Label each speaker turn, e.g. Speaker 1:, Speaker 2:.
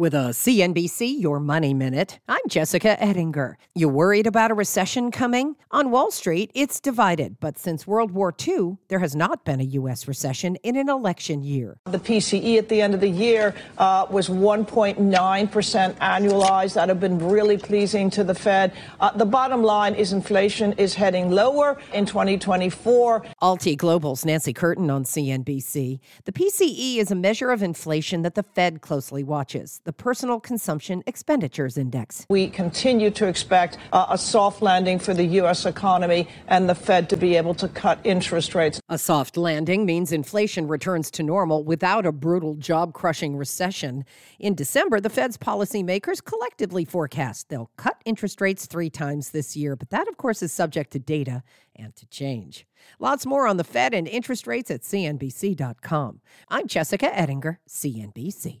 Speaker 1: With a CNBC Your Money Minute, I'm Jessica Ettinger. You worried about a recession coming? On Wall Street, it's divided, but since World War II, there has not been a U.S. recession in an election year.
Speaker 2: The PCE at the end of the year uh, was 1.9% annualized. That had been really pleasing to the Fed. Uh, the bottom line is inflation is heading lower in 2024.
Speaker 1: Alti Global's Nancy Curtin on CNBC. The PCE is a measure of inflation that the Fed closely watches the Personal Consumption Expenditures Index.
Speaker 2: We continue to expect uh, a soft landing for the U.S. economy and the Fed to be able to cut interest rates.
Speaker 1: A soft landing means inflation returns to normal without a brutal job crushing recession. In December, the Fed's policymakers collectively forecast they'll cut interest rates three times this year, but that, of course, is subject to data and to change. Lots more on the Fed and interest rates at CNBC.com. I'm Jessica Ettinger, CNBC.